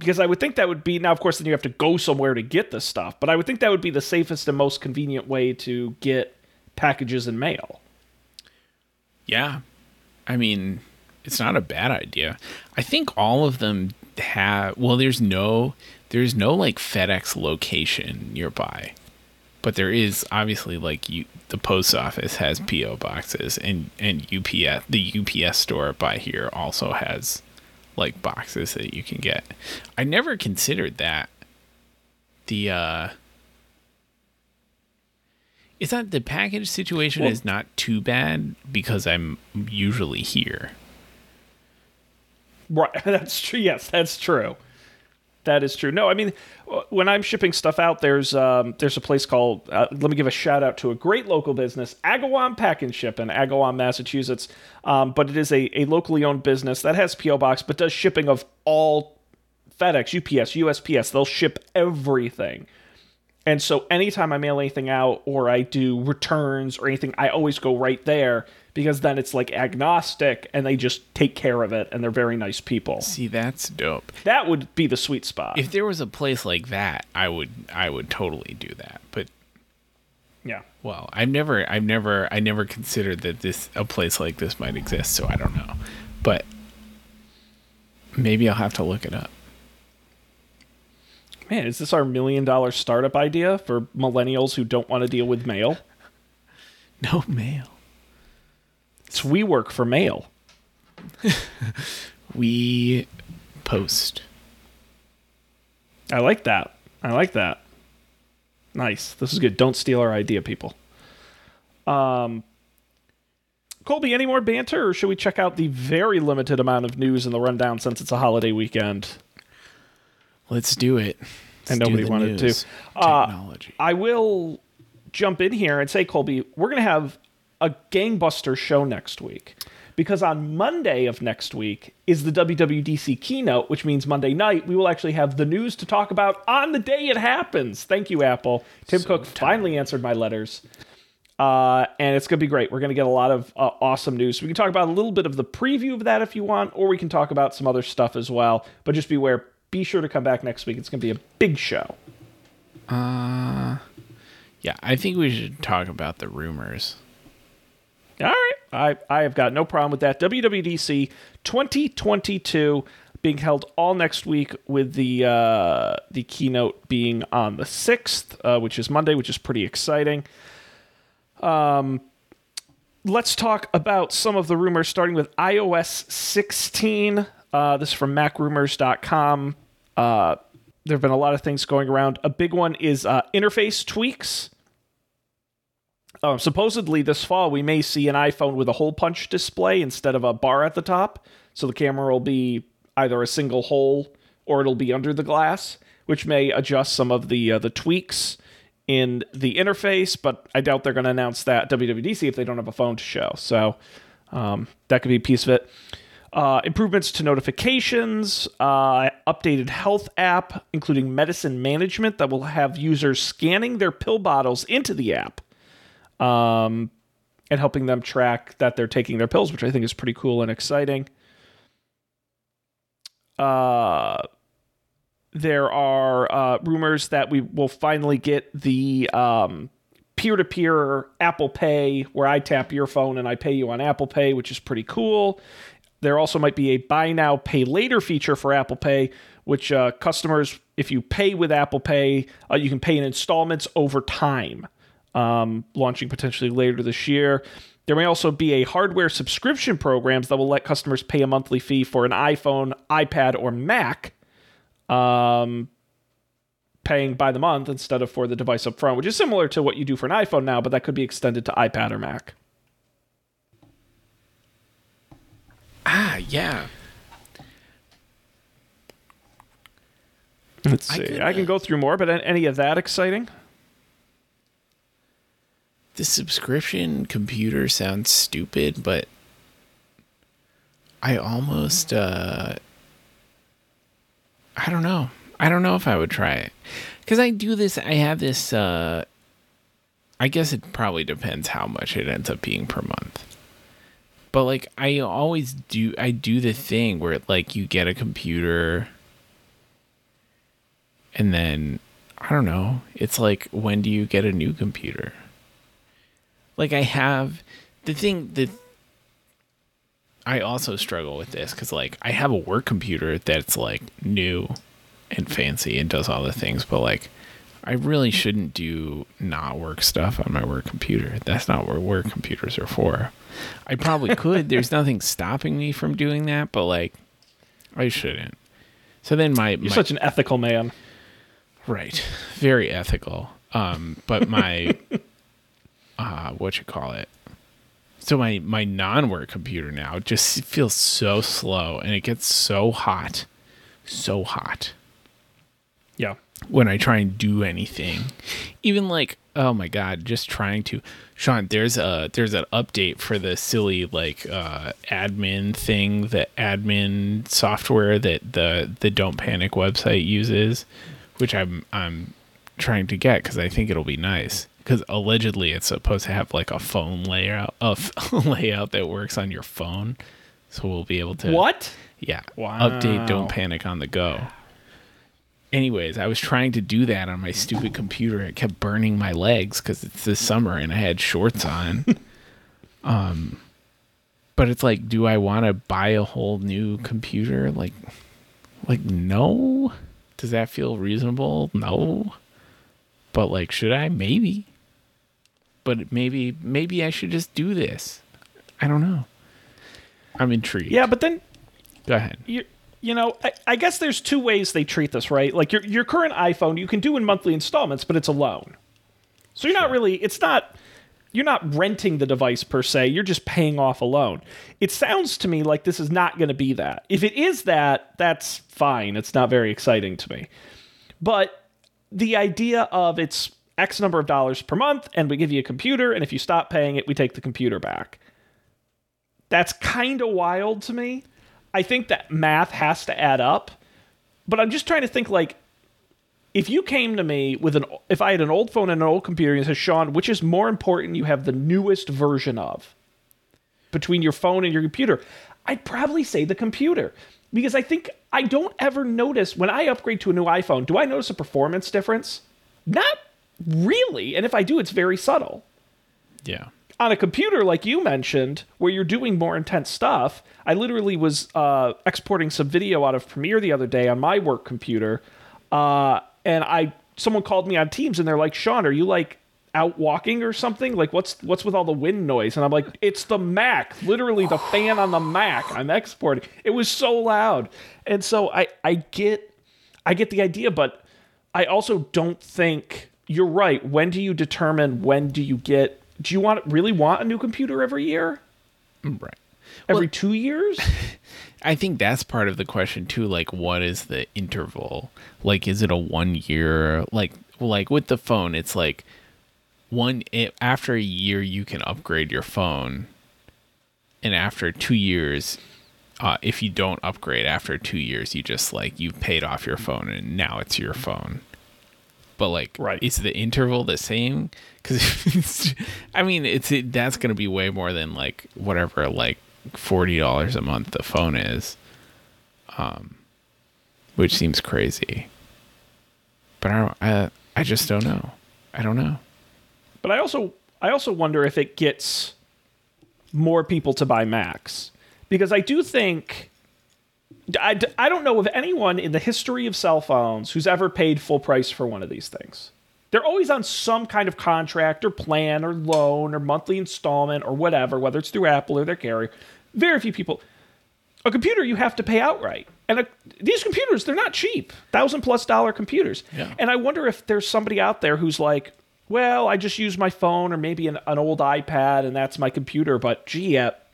because I would think that would be now. Of course, then you have to go somewhere to get the stuff, but I would think that would be the safest and most convenient way to get packages and mail. Yeah. I mean, it's not a bad idea. I think all of them have well there's no there's no like FedEx location nearby. But there is obviously like you the post office has PO boxes and and UPS the UPS store by here also has like boxes that you can get. I never considered that. The uh it's not the package situation Well- is not too bad because I'm usually here. Right, that's true. Yes, that's true. That is true. No, I mean, when I'm shipping stuff out, there's um, there's a place called. Uh, let me give a shout out to a great local business, Agawam Pack and Ship in Agawam, Massachusetts. Um, but it is a, a locally owned business that has PO box, but does shipping of all FedEx, UPS, USPS. They'll ship everything. And so anytime I mail anything out or I do returns or anything, I always go right there because then it's like agnostic and they just take care of it and they're very nice people. See, that's dope. That would be the sweet spot. If there was a place like that, I would I would totally do that. But yeah. well, I've never I've never I never considered that this a place like this might exist, so I don't know. But maybe I'll have to look it up. Man, is this our million dollar startup idea for millennials who don't want to deal with mail? No mail. It's WeWork for mail. We post. I like that. I like that. Nice. This is good. Don't steal our idea, people. Um, Colby, any more banter, or should we check out the very limited amount of news in the rundown since it's a holiday weekend? Let's do it. Let's And nobody wanted to. news. Uh, Technology. I will jump in here and say, Colby, we're going to have a gangbuster show next week because on Monday of next week is the WWDC keynote, which means Monday night we will actually have the news to talk about on the day it happens. Thank you, Apple. Tim So Cook finally answered my letters. Uh, and it's going to be great. We're going to get a lot of uh, awesome news. We can talk about a little bit of the preview of that if you want, or we can talk about some other stuff as well. But just beware, be sure to come back next week. It's going to be a big show. yeah, I think we should talk about the rumors. All right. I, I have got no problem with that. WWDC 2022 being held all next week with the uh, the keynote being on the 6th, uh, which is Monday, which is pretty exciting. Um, let's talk about some of the rumors, starting with iOS 16. Uh, this is from MacRumors.com. Uh, there have been a lot of things going around. A big one is uh, interface tweaks. Um, supposedly, this fall we may see an iPhone with a hole punch display instead of a bar at the top. So the camera will be either a single hole or it'll be under the glass, which may adjust some of the uh, the tweaks in the interface. But I doubt they're going to announce that at WWDC if they don't have a phone to show. So um, that could be a piece of it. Uh, improvements to notifications, uh, updated health app, including medicine management that will have users scanning their pill bottles into the app um, and helping them track that they're taking their pills, which I think is pretty cool and exciting. Uh, there are uh, rumors that we will finally get the um, peer-to-peer Apple Pay, where I tap your phone and I pay you on Apple Pay, which is pretty cool. There also might be a buy now, pay later feature for Apple Pay, which uh, customers, if you pay with Apple Pay, uh, you can pay in installments over time, um, launching potentially later this year. There may also be a hardware subscription programs that will let customers pay a monthly fee for an iPhone, iPad, or Mac, um, paying by the month instead of for the device up front, which is similar to what you do for an iPhone now, but that could be extended to iPad or Mac. Ah, yeah. Let's I see. could, I can uh, go through more, but any of that exciting? The subscription computer sounds stupid, but I almost uh I don't know. I don't know if I would try it. Cuz I do this I have this uh I guess it probably depends how much it ends up being per month. But like I always do I do the thing where like you get a computer and then I don't know. It's like when do you get a new computer? Like I have the thing that I also struggle with this cuz like I have a work computer that's like new and fancy and does all the things but like I really shouldn't do not work stuff on my work computer. That's not what work computers are for. I probably could. There's nothing stopping me from doing that, but like I shouldn't. So then my, You're my such an ethical man. Right. Very ethical. Um, but my uh what you call it? So my my non-work computer now just feels so slow and it gets so hot. So hot Yeah. when I try and do anything. Even like, oh my god, just trying to Sean, there's a there's an update for the silly like uh admin thing, the admin software that the the Don't Panic website uses, which I'm I'm trying to get cuz I think it'll be nice. Cuz allegedly it's supposed to have like a phone layout of layout that works on your phone. So we'll be able to What? yeah. Wow. Update Don't Panic on the go. Anyways, I was trying to do that on my stupid computer. It kept burning my legs because it's the summer and I had shorts on. um, but it's like, do I want to buy a whole new computer? Like, like no. Does that feel reasonable? No. But like, should I? Maybe. But maybe, maybe I should just do this. I don't know. I'm intrigued. Yeah, but then Go ahead. you you know, I, I guess there's two ways they treat this, right? Like your your current iPhone, you can do in monthly installments, but it's a loan. So you're not really it's not you're not renting the device per se, you're just paying off a loan. It sounds to me like this is not going to be that. If it is that, that's fine. It's not very exciting to me. But the idea of it's X number of dollars per month and we give you a computer and if you stop paying it, we take the computer back. That's kind of wild to me. I think that math has to add up. But I'm just trying to think like if you came to me with an if I had an old phone and an old computer and said, Sean, which is more important you have the newest version of between your phone and your computer, I'd probably say the computer. Because I think I don't ever notice when I upgrade to a new iPhone, do I notice a performance difference? Not really. And if I do, it's very subtle. Yeah. on a computer like you mentioned where you're doing more intense stuff i literally was uh, exporting some video out of premiere the other day on my work computer uh, and i someone called me on teams and they're like sean are you like out walking or something? Like what's what's with all the wind noise? And i'm like it's the mac literally the fan on the mac i'm exporting. It was so loud. And so i i get i get the idea but i also don't think you're right when do you determine when do you get do you want really want a new computer every year Right. every two years I think that's part of the question too. Like, what is the interval? Like, is it a one year? Like, like with the phone, it's like one it, after a year you can upgrade your phone, and after two years, uh, if you don't upgrade after two years, you just like you've paid off your phone and now it's your phone. But like, Right. is the interval the same? Because I mean, it's it, that's going to be way more than like whatever like forty dollars a month the phone is, um, which seems crazy. But I don't. I, I just don't know. I don't know. But I also I also wonder if it gets more people to buy Macs because I do think I, I don't know of anyone in the history of cell phones who's ever paid full price for one of these things. They're always on some kind of contract or plan or loan or monthly installment or whatever, whether it's through Apple or their carrier. Very few people. A computer you have to pay outright. And a, these computers, they're not cheap. Thousand plus dollar computers. Yeah. And I wonder if there's somebody out there who's like, well, I just use my phone or maybe an, an old iPad and that's my computer, but gee, at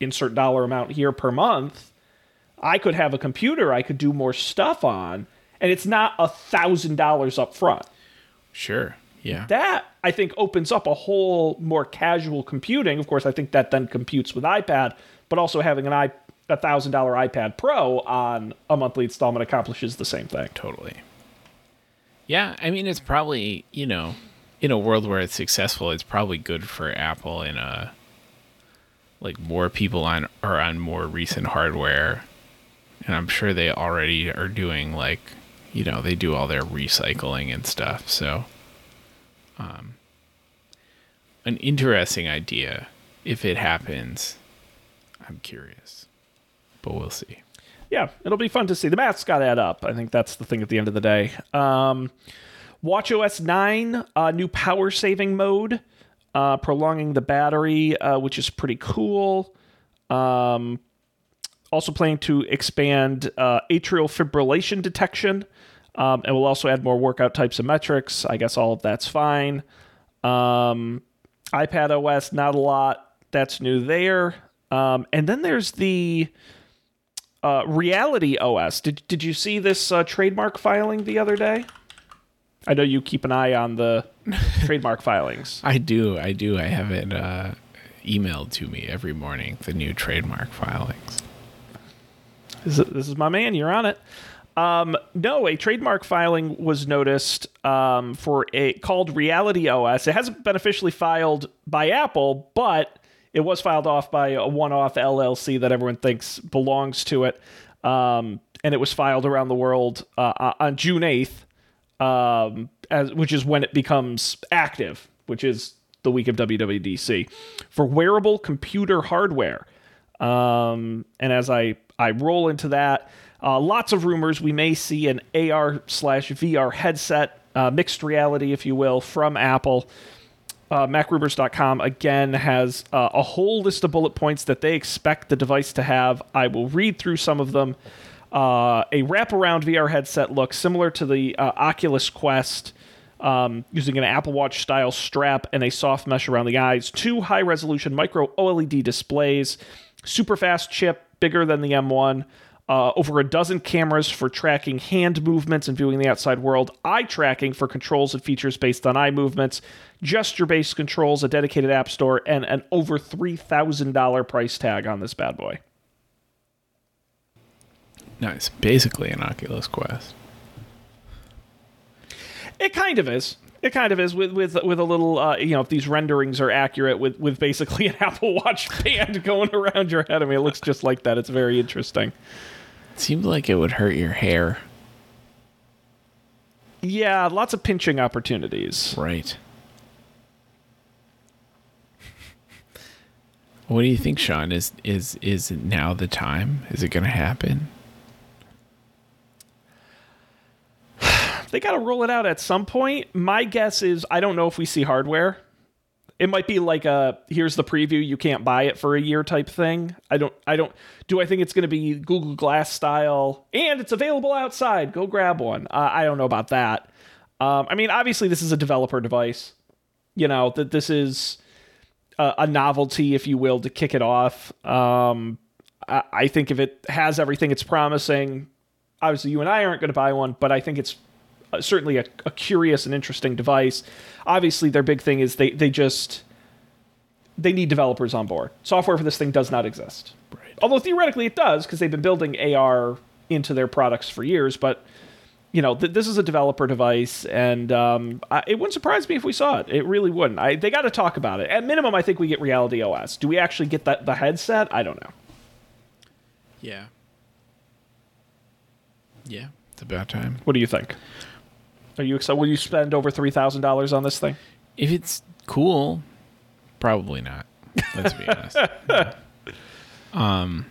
insert dollar amount here per month, I could have a computer I could do more stuff on, and it's not a thousand dollars up front. Sure. Yeah. That I think opens up a whole more casual computing. Of course, I think that then computes with iPad, but also having an i a thousand dollar iPad Pro on a monthly installment accomplishes the same thing. Totally. Yeah, I mean it's probably, you know, in a world where it's successful, it's probably good for Apple in a uh, like more people on are on more recent hardware. And I'm sure they already are doing like, you know, they do all their recycling and stuff. So um an interesting idea if it happens. I'm curious. But we'll see. yeah, it'll be fun to see. The math's got to add up. I think that's the thing at the end of the day. Um, WatchOS 9, uh, new power saving mode, uh, prolonging the battery, uh, which is pretty cool. Um, also planning to expand uh, atrial fibrillation detection, um, and we'll also add more workout types and metrics. I guess all of that's fine. Um, iPad OS, not a lot. That's new there. Um, and then there's the uh, Reality OS. Did did you see this uh, trademark filing the other day? I know you keep an eye on the trademark filings. I do. I do. I have it uh, emailed to me every morning, the new trademark filings. This is, my man. You're on it. Um, no, a trademark filing was noticed um, for a called Reality OS. It hasn't been officially filed by Apple, but it was filed off by a one-off LLC that everyone thinks belongs to it, um, and it was filed around the world uh, on June eighth, um, as which is when it becomes active, which is the week of WWDC for wearable computer hardware. Um, and as I I roll into that, uh, lots of rumors we may see an AR slash VR headset, uh, mixed reality, if you will, from Apple. Uh, MacRumors.com again has uh, a whole list of bullet points that they expect the device to have. I will read through some of them. Uh, a wraparound VR headset look similar to the uh, Oculus Quest, um, using an Apple Watch style strap and a soft mesh around the eyes. Two high resolution micro OLED displays, super fast chip, bigger than the M1. Uh, over a dozen cameras for tracking hand movements and viewing the outside world, eye tracking for controls and features based on eye movements, gesture based controls, a dedicated app store, and an over $3,000 price tag on this bad boy. It's basically an Oculus Quest. It kind of is. It kind of is with with with a little uh, you know if these renderings are accurate with with basically an Apple Watch band going around your head. I mean, it looks just like that. It's very interesting. It seemed like it would hurt your hair. Yeah, lots of pinching opportunities. Right. What do you think, Sean? Is is is now the time? Is it going to happen? They got to roll it out at some point. My guess is I don't know if we see hardware. It might be like a here's the preview, you can't buy it for a year type thing. I don't I don't do I think it's going to be Google Glass style and it's available outside. Go grab one. Uh, I don't know about that. Um, I mean, obviously this is a developer device. You know, that this is a, a novelty if you will to kick it off. Um, I, I think if it has everything it's promising, obviously you and I aren't going to buy one, but I think it's certainly a, a curious and interesting device. Obviously, their big thing is they they just they need developers on board. Software for this thing does not exist. Right. Although theoretically it does because they've been building AR into their products for years, but you know, th- this is a developer device, and um, I, it wouldn't surprise me if we saw it. It really wouldn't. I, they got to talk about it. At minimum, I think we get Reality OS. Do we actually get that the headset? I don't know. Yeah. Yeah, it's about time. What do you think? Are you excited? Will you spend over three thousand dollars on this thing? If it's cool, probably not. Let's be honest. Um,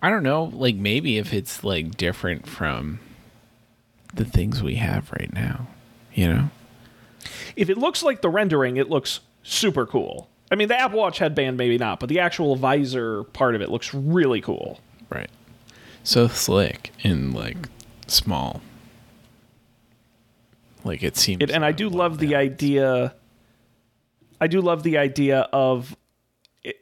I don't know. Like maybe if it's like different from the things we have right now, you know. If it looks like the rendering, it looks super cool. I mean, the Apple Watch headband maybe not, but the actual visor part of it looks really cool. Right. So slick and like small. Like it seems. It, and I do love the idea. I do love the idea of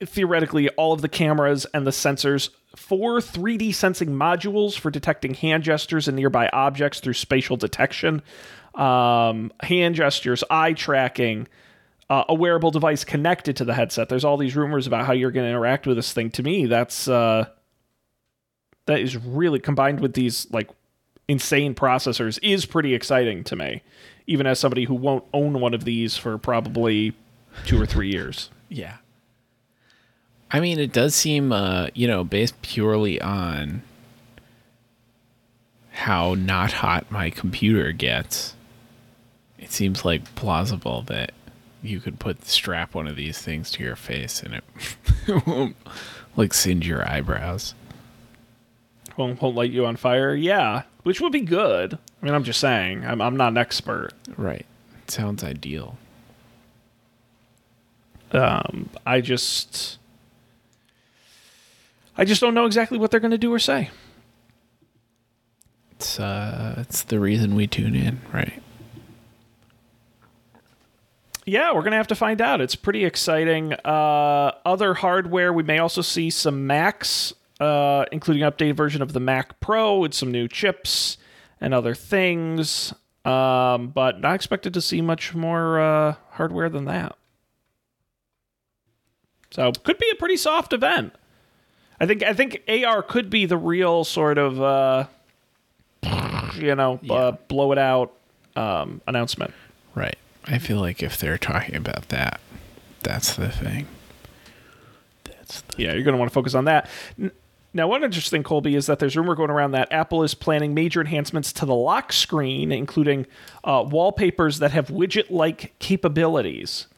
theoretically all of the cameras and the sensors four 3D sensing modules for detecting hand gestures and nearby objects through spatial detection, um, hand gestures, eye tracking, uh, a wearable device connected to the headset. There's all these rumors about how you're going to interact with this thing. To me, that's uh, that is really combined with these like insane processors is pretty exciting to me, even as somebody who won't own one of these for probably two or three years. Yeah. I mean, it does seem, uh, you know, based purely on how not hot my computer gets. It seems like plausible that you could put strap one of these things to your face and it won't like singe your eyebrows. Won't, won't light you on fire. Yeah, which would be good. I mean, I'm just saying. I'm, I'm not an expert. Right. Sounds ideal. Um, I just, I just don't know exactly what they're going to do or say. It's uh it's the reason we tune in, right? Yeah, we're gonna have to find out. It's pretty exciting. Uh, other hardware, we may also see some Macs, uh, including an updated version of the Mac Pro with some new chips and other things. Um, but not expected to see much more uh, hardware than that. So could be a pretty soft event. I think I think AR could be the real sort of uh, you know uh, blow it out um, announcement. Right. I feel like if they're talking about that, that's the thing. That's the Yeah, you're going to want to focus on that. Now, one interesting, Colby, is that there's rumor going around that Apple is planning major enhancements to the lock screen, including uh, wallpapers that have widget-like capabilities.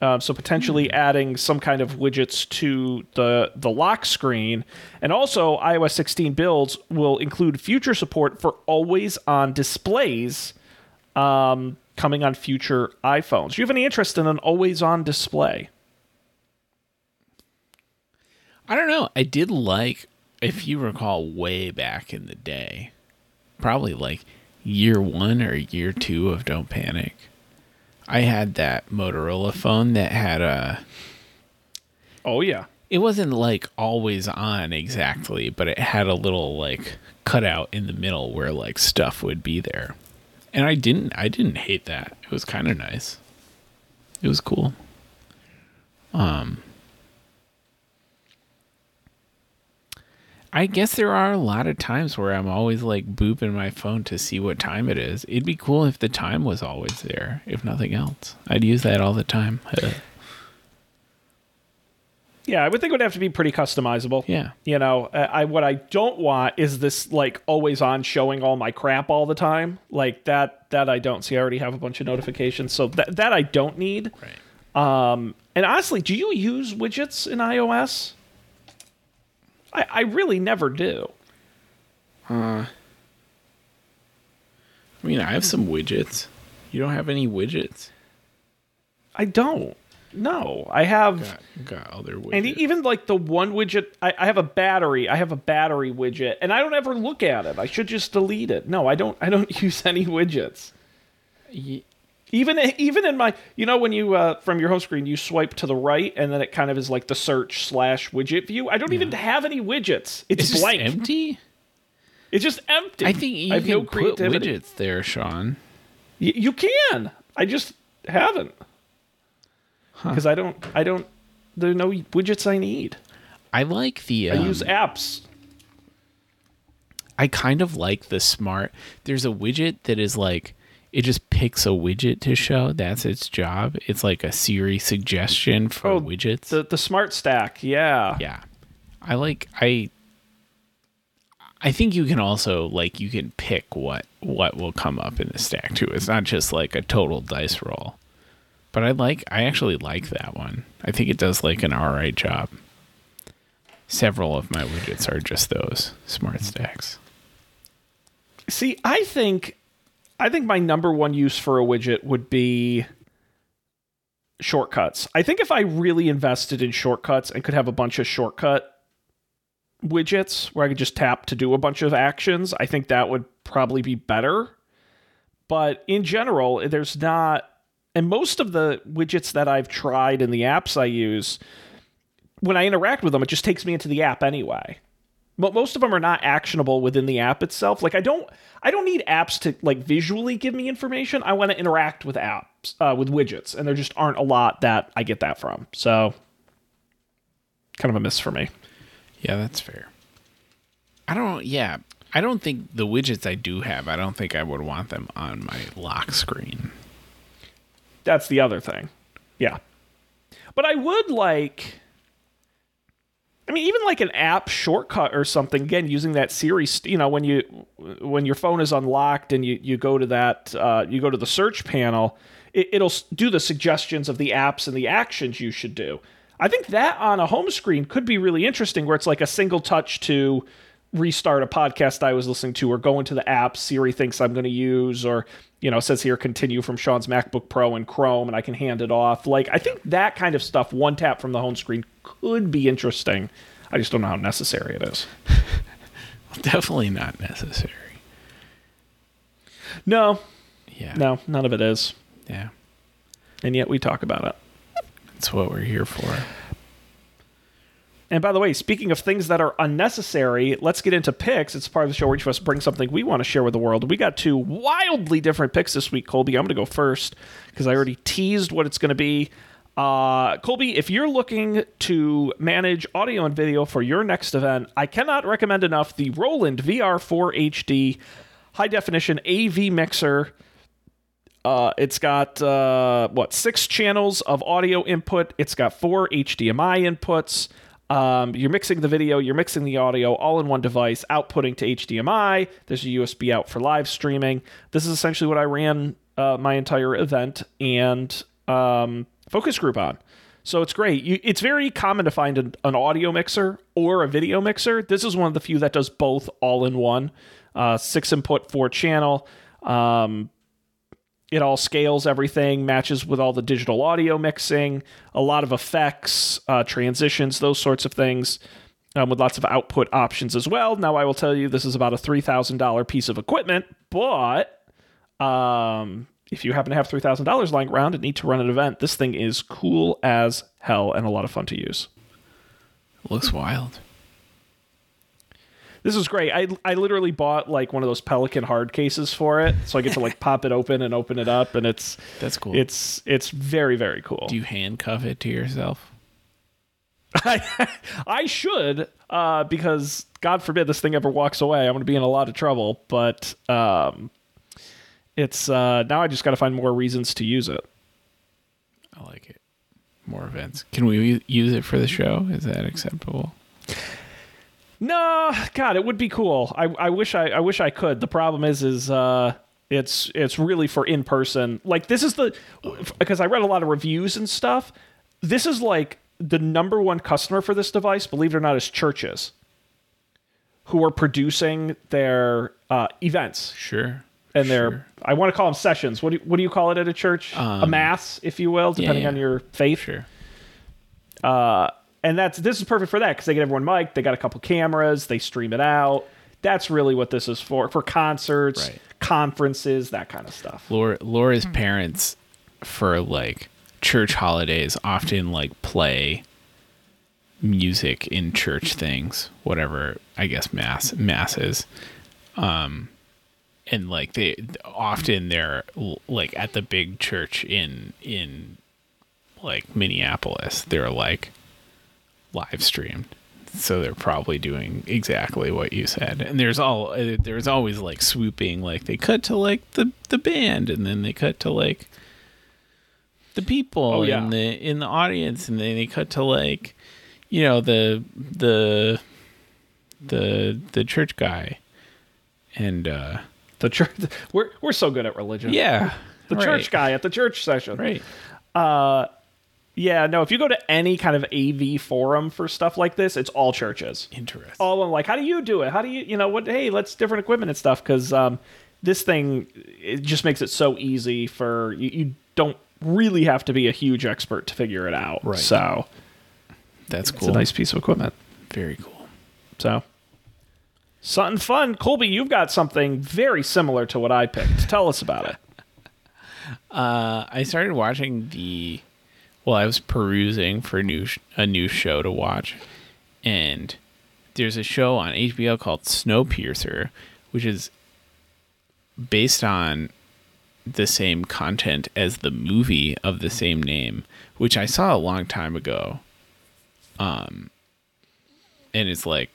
Uh, so potentially adding some kind of widgets to the the lock screen, and also iOS 16 builds will include future support for always-on displays um, coming on future iPhones. Do you have any interest in an always-on display? I don't know. I did like, if you recall, way back in the day, probably like year one or year two of Don't Panic. I had that Motorola phone that had a. Oh yeah. It wasn't like always on exactly, but it had a little like cutout in the middle where like stuff would be there. And I didn't I didn't hate that. It was kind of nice. It was cool. Um I guess there are a lot of times where I'm always like booping my phone to see what time it is. It'd be cool if the time was always there, if nothing else. I'd use that all the time. Yeah, I would think it would have to be pretty customizable. yeah. You know, I, I what I don't want is this like always on showing all my crap all the time. Like that that I don't see. I already have a bunch of notifications, so that that I don't need. Right. Um, and honestly, do you use widgets in iOS? I, I really never do. Uh, I mean, I have some widgets. You don't have any widgets? I don't. No, I have. Got, got other widgets. And even like the one widget, I, I have a battery. I have a battery widget, and I don't ever look at it. I should just delete it. No, I don't. I don't use any widgets. Even even in my, you know, when you uh, from your home screen you swipe to the right, and then it kind of is like the search slash widget view. I don't even have any widgets. It's, It's blank. empty? It's just empty. I think you I have can no put widgets there, Sean. Y- you can. I just haven't because I don't. I don't. There are no widgets I need. I like the. I Um, use apps. I kind of like the smart. There's a widget that is like it just picks a widget to show. That's its job. It's like a Siri suggestion for Oh, widgets. The the smart stack, yeah. yeah. I like I I think you can also like you can pick what what will come up in the stack too. It's not just like a total dice roll. But I like I actually like that one. I think it does like an alright job. Several of my widgets are just those smart stacks. See, I think I think my number one use for a widget would be shortcuts. I think if I really invested in shortcuts and could have a bunch of shortcut widgets where I could just tap to do a bunch of actions, I think that would probably be better. But in general, there's not and most of the widgets that I've tried in the apps I use when I interact with them, it just takes me into the app anyway but most of them are not actionable within the app itself like i don't i don't need apps to like visually give me information i want to interact with apps uh, with widgets and there just aren't a lot that i get that from so kind of a miss for me Yeah, that's fair. I don't yeah. I don't think the widgets I do have, I don't think I would want them on my lock screen. that's the other thing yeah but i would like I mean, even like an app shortcut or something. Again, using that Siri, you know, when you when your phone is unlocked and you you go to that uh, you go to the search panel, it, it'll do the suggestions of the apps and the actions you should do. I think that on a home screen could be really interesting, where it's like a single touch to restart a podcast I was listening to, or go into the app Siri thinks I'm going to use, or you know, says here continue from Sean's MacBook Pro in Chrome, and I can hand it off. Like I think that kind of stuff, one tap from the home screen, could be interesting. I just don't know how necessary it is. Definitely not necessary. No, Yeah. no, none of it is, Yeah. and yet we talk about it. That's what we're here for. And by the way, speaking of things that are unnecessary, let's get into picks. It's part of the show where each of us bring something we want to share with the world. We got two wildly different picks this week, Colby. I'm going to go first because I already teased what it's going to be. Uh, Colby, if you're looking to manage audio and video for your next event, I cannot recommend enough the Roland VR4 HD high definition AV mixer. Uh, it's got uh, what six channels of audio input. It's got four HDMI inputs. Um, you're mixing the video, you're mixing the audio all in one device, outputting to HDMI. There's a USB out for live streaming. This is essentially what I ran uh, my entire event and um, focus group on. So it's great. You, it's very common to find an, an audio mixer or a video mixer. This is one of the few that does both all in one. Uh, six input, four channel. Um, it all scales everything, matches with all the digital audio mixing, a lot of effects, uh, transitions, those sorts of things, um, with lots of output options as well. Now, I will tell you, this is about a $3,000 piece of equipment, but um, if you happen to have $3,000 lying around and need to run an event, this thing is cool as hell and a lot of fun to use. looks wild. This is great. I I literally bought like one of those Pelican hard cases for it, so I get to like pop it open and open it up, and it's That's cool. it's it's very very cool. Do you handcuff it to yourself? I, I should, uh, because God forbid this thing ever walks away. I'm going to be in a lot of trouble. But um, it's uh, now I just got to find more reasons to use it. I like it. More events. Can we use it for the show? Is that acceptable? No, God, it would be cool. I, I wish I, I wish I could. The problem is, is uh, it's it's really for in person. Like this is the because I read a lot of reviews and stuff. This is like the number one customer for this device. Believe it or not, is churches who are producing their uh, events Sure. and their Sure. I want to call them sessions. What do you, what do you call it at a church? a Um, mass, if you will, depending yeah. on your faith. Sure. Uh, and that's this is perfect for that because they get everyone mic'd. They got a couple cameras. They stream it out. That's really what this is for for concerts, Right. conferences, that kind of stuff. Laura, Laura's parents for like church holidays often like play music in church things, whatever I guess mass masses. Um and like they often they're like at the big church in in like Minneapolis, they're like live streamed. so they're probably doing exactly what you said. And there's all uh, there's always like swooping, like they cut to like the the band, and then they cut to like the people Oh, yeah. in the in the audience, and then they cut to like you know the the the the church guy, and uh The church. We're we're so good at religion. yeah, The right, church guy at the church session. right? Yeah. No. If you go to any kind of AV forum for stuff like this, it's all churches. Interesting. all of them like, how do you do it? How do you, you know, what? Hey, let's different equipment and stuff because um, this thing it just makes it so easy for you. You don't really have to be a huge expert to figure it out. Right. So That's it's cool. a nice piece of equipment. Very cool. So something fun, Colby. You've got something very similar to what I picked. Tell us about it. Uh, I started watching the. Well, I was perusing for new sh- a new show to watch, and there's a show on HBO called Snowpiercer, which is based on the same content as the movie of the same name, which I saw a long time ago. Um, and it's like,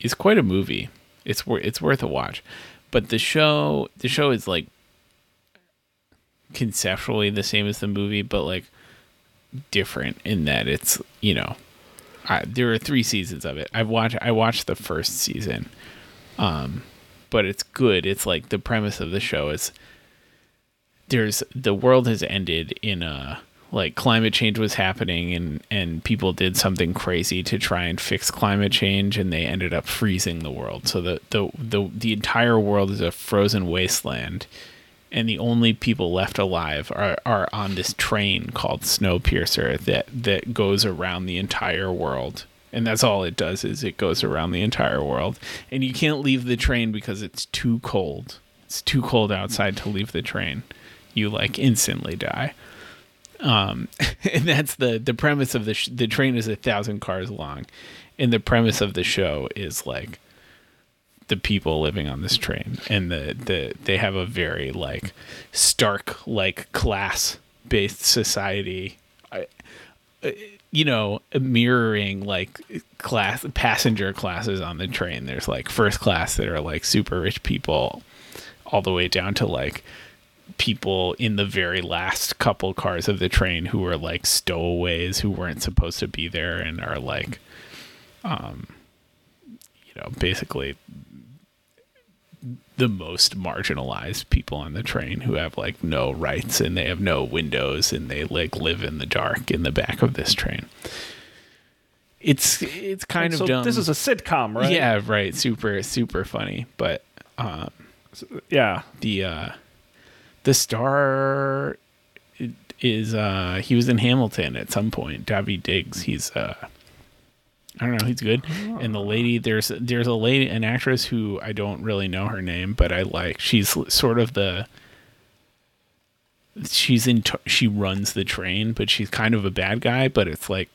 it's quite a movie. It's worth it's worth a watch, but the show the show is like conceptually the same as the movie, but like different in that it's you know, I, there are three seasons of it. I've watched I watched the first season, um, but it's good. It's like the premise of the show is there's the world has ended in a like climate change was happening and and people did something crazy to try and fix climate change and they ended up freezing the world so the the the, the entire world is a frozen wasteland and the only people left alive are, are on this train called Snowpiercer that that goes around the entire world. And that's all it does is it goes around the entire world. And you can't leave the train because it's too cold. It's too cold outside to leave the train. You like instantly die. Um, and that's the the premise of the sh- the train is a thousand cars long, and the premise of the show is like the people living on this train and the, the they have a very like stark like class based society uh, you know mirroring like class passenger classes on the train. There's like first class that are like super rich people all the way down to like people in the very last couple cars of the train who are like stowaways who weren't supposed to be there and are like um you know basically the most marginalized people on the train who have like no rights and they have no windows and they like live in the dark in the back of this train. It's it's kind so of dumb. this is a sitcom, right? Yeah, right. Super super funny, but um Yeah. the uh the star is uh he was in Hamilton at some point. Daveed Diggs. He's uh I don't know, he's good. And the lady there's there's a lady an actress who I don't really know her name, but I like she's sort of the she's in she runs the train, but she's kind of a bad guy, but it's like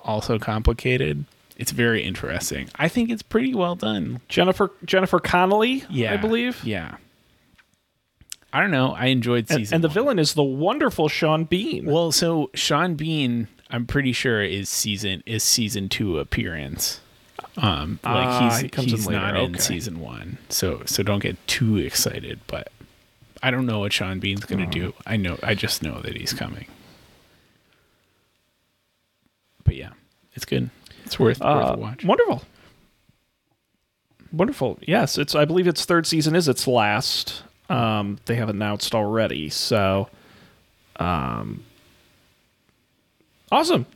also complicated. It's very interesting. I think it's pretty well done. Jennifer Jennifer Connelly, Yeah, I believe. Yeah. I don't know. I enjoyed And, season. and the one. villain is the wonderful Sean Bean. Well, so Sean Bean, I'm pretty sure is season is season two appearance. Um, like Ah, he's he comes in he's later, not in season one, so so don't get too excited. But I don't know what Sean Bean's gonna Uh-huh. do. I know, I just know that he's coming. But yeah, it's good. It's worth, worth Uh, a watch. Wonderful. Wonderful. Yes, it's. I believe its third season is its last. Um, they have announced already. So, um, awesome.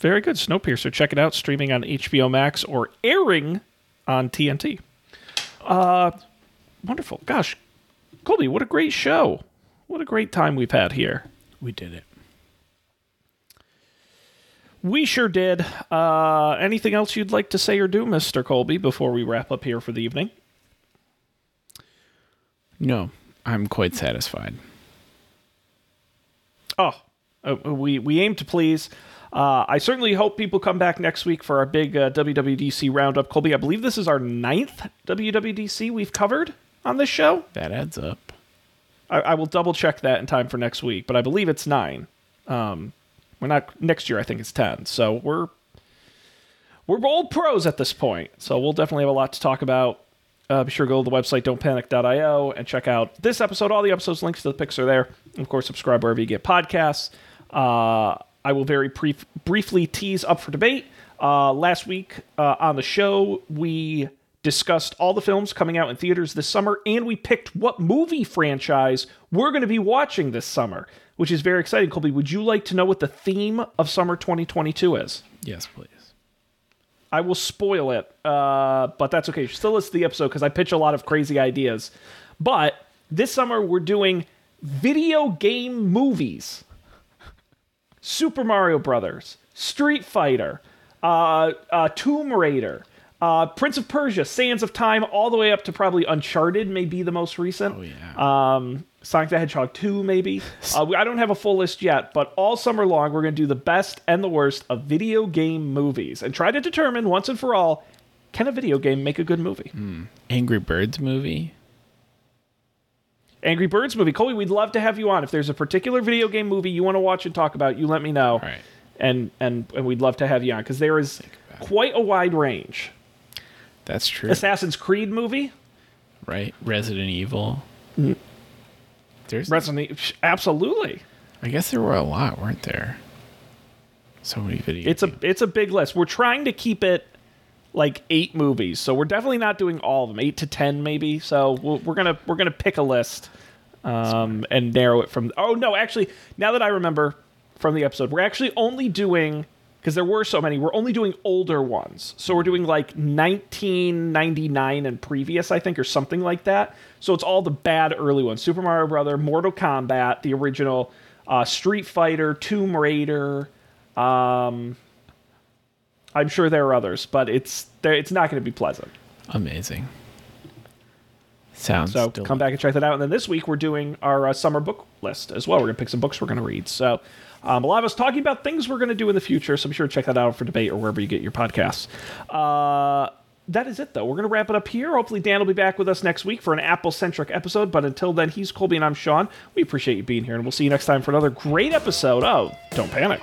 Very good. Snowpiercer. Check it out. Streaming on HBO Max or airing on TNT. Uh, wonderful. Gosh, Colby, what a great show. What a great time we've had here. We did it. We sure did. Uh, anything else you'd like to say or do, Mr. Colby, before we wrap up here for the evening? No, I'm quite satisfied. Oh, we we aim to please. Uh, I certainly hope people come back next week for our big uh, WWDC roundup. Colby, I believe this is our ninth WWDC we've covered on this show. That adds up. I, I will double check that in time for next week, but I believe it's nine. Um, we're not next year. I think it's ten. So we're we're old pros at this point, so we'll definitely have a lot to talk about. Uh, be sure to go to the website don'tpanic.io and check out this episode. All the episodes, links to the picks are there. And of course, subscribe wherever you get podcasts. Uh, I will very brief, briefly tease up for debate. Uh, last week uh, on the show, we discussed all the films coming out in theaters this summer, and we picked what movie franchise we're going to be watching this summer, which is very exciting. Colby, would you like to know what the theme of summer 2022 is? Yes, please. I will spoil it, uh, but that's okay. Still listen to the episode because I pitch a lot of crazy ideas. But this summer we're doing video game movies. Super Mario Brothers, Street Fighter, uh, uh, Tomb Raider, uh, Prince of Persia, Sands of Time, all the way up to probably Uncharted, may be the most recent. Oh yeah. Um, Sonic the Hedgehog 2, maybe. Uh, I don't have a full list yet, but all summer long, we're going to do the best and the worst of video game movies and try to determine once and for all can a video game make a good movie? Angry Birds movie. Angry Birds movie. Colby, we'd love to have you on. If there's a particular video game movie you want to watch and talk about, you let me know. Right. And, and, and we'd love to have you on because there is quite a wide range. That's true. Assassin's Creed movie? right. Resident Evil. Mm-hmm. There's. Resident Evil. Absolutely. I guess there were a lot, weren't there? So many videos. It's a it's a big list. We're trying to keep it like eight movies, so we're definitely not doing all of them. Eight to ten, maybe. So we're gonna we're gonna pick a list um, and narrow it from. Oh no, actually, now that I remember from the episode, we're actually only doing because there were so many. We're only doing older ones, so we're doing like 1999 and previous, I think, or something like that. So it's all the bad early ones: Super Mario Brother, Mortal Kombat, the original, uh, Street Fighter, Tomb Raider. Um, I'm sure there are others, but it's there. It's not going to be pleasant. amazing. Sounds. So deli- come back and check that out. And then this week we're doing our uh, summer book list as well. We're going to pick some books we're going to read. So um, a lot of us talking about things we're going to do in the future. So be sure to check that out for debate or wherever you get your podcasts. Uh, that is it, though. We're going to wrap it up here. Hopefully, Dan will be back with us next week for an Apple centric episode. But until then, he's Colby and I'm Sean. We appreciate you being here, and we'll see you next time for another great episode of Don't Panic.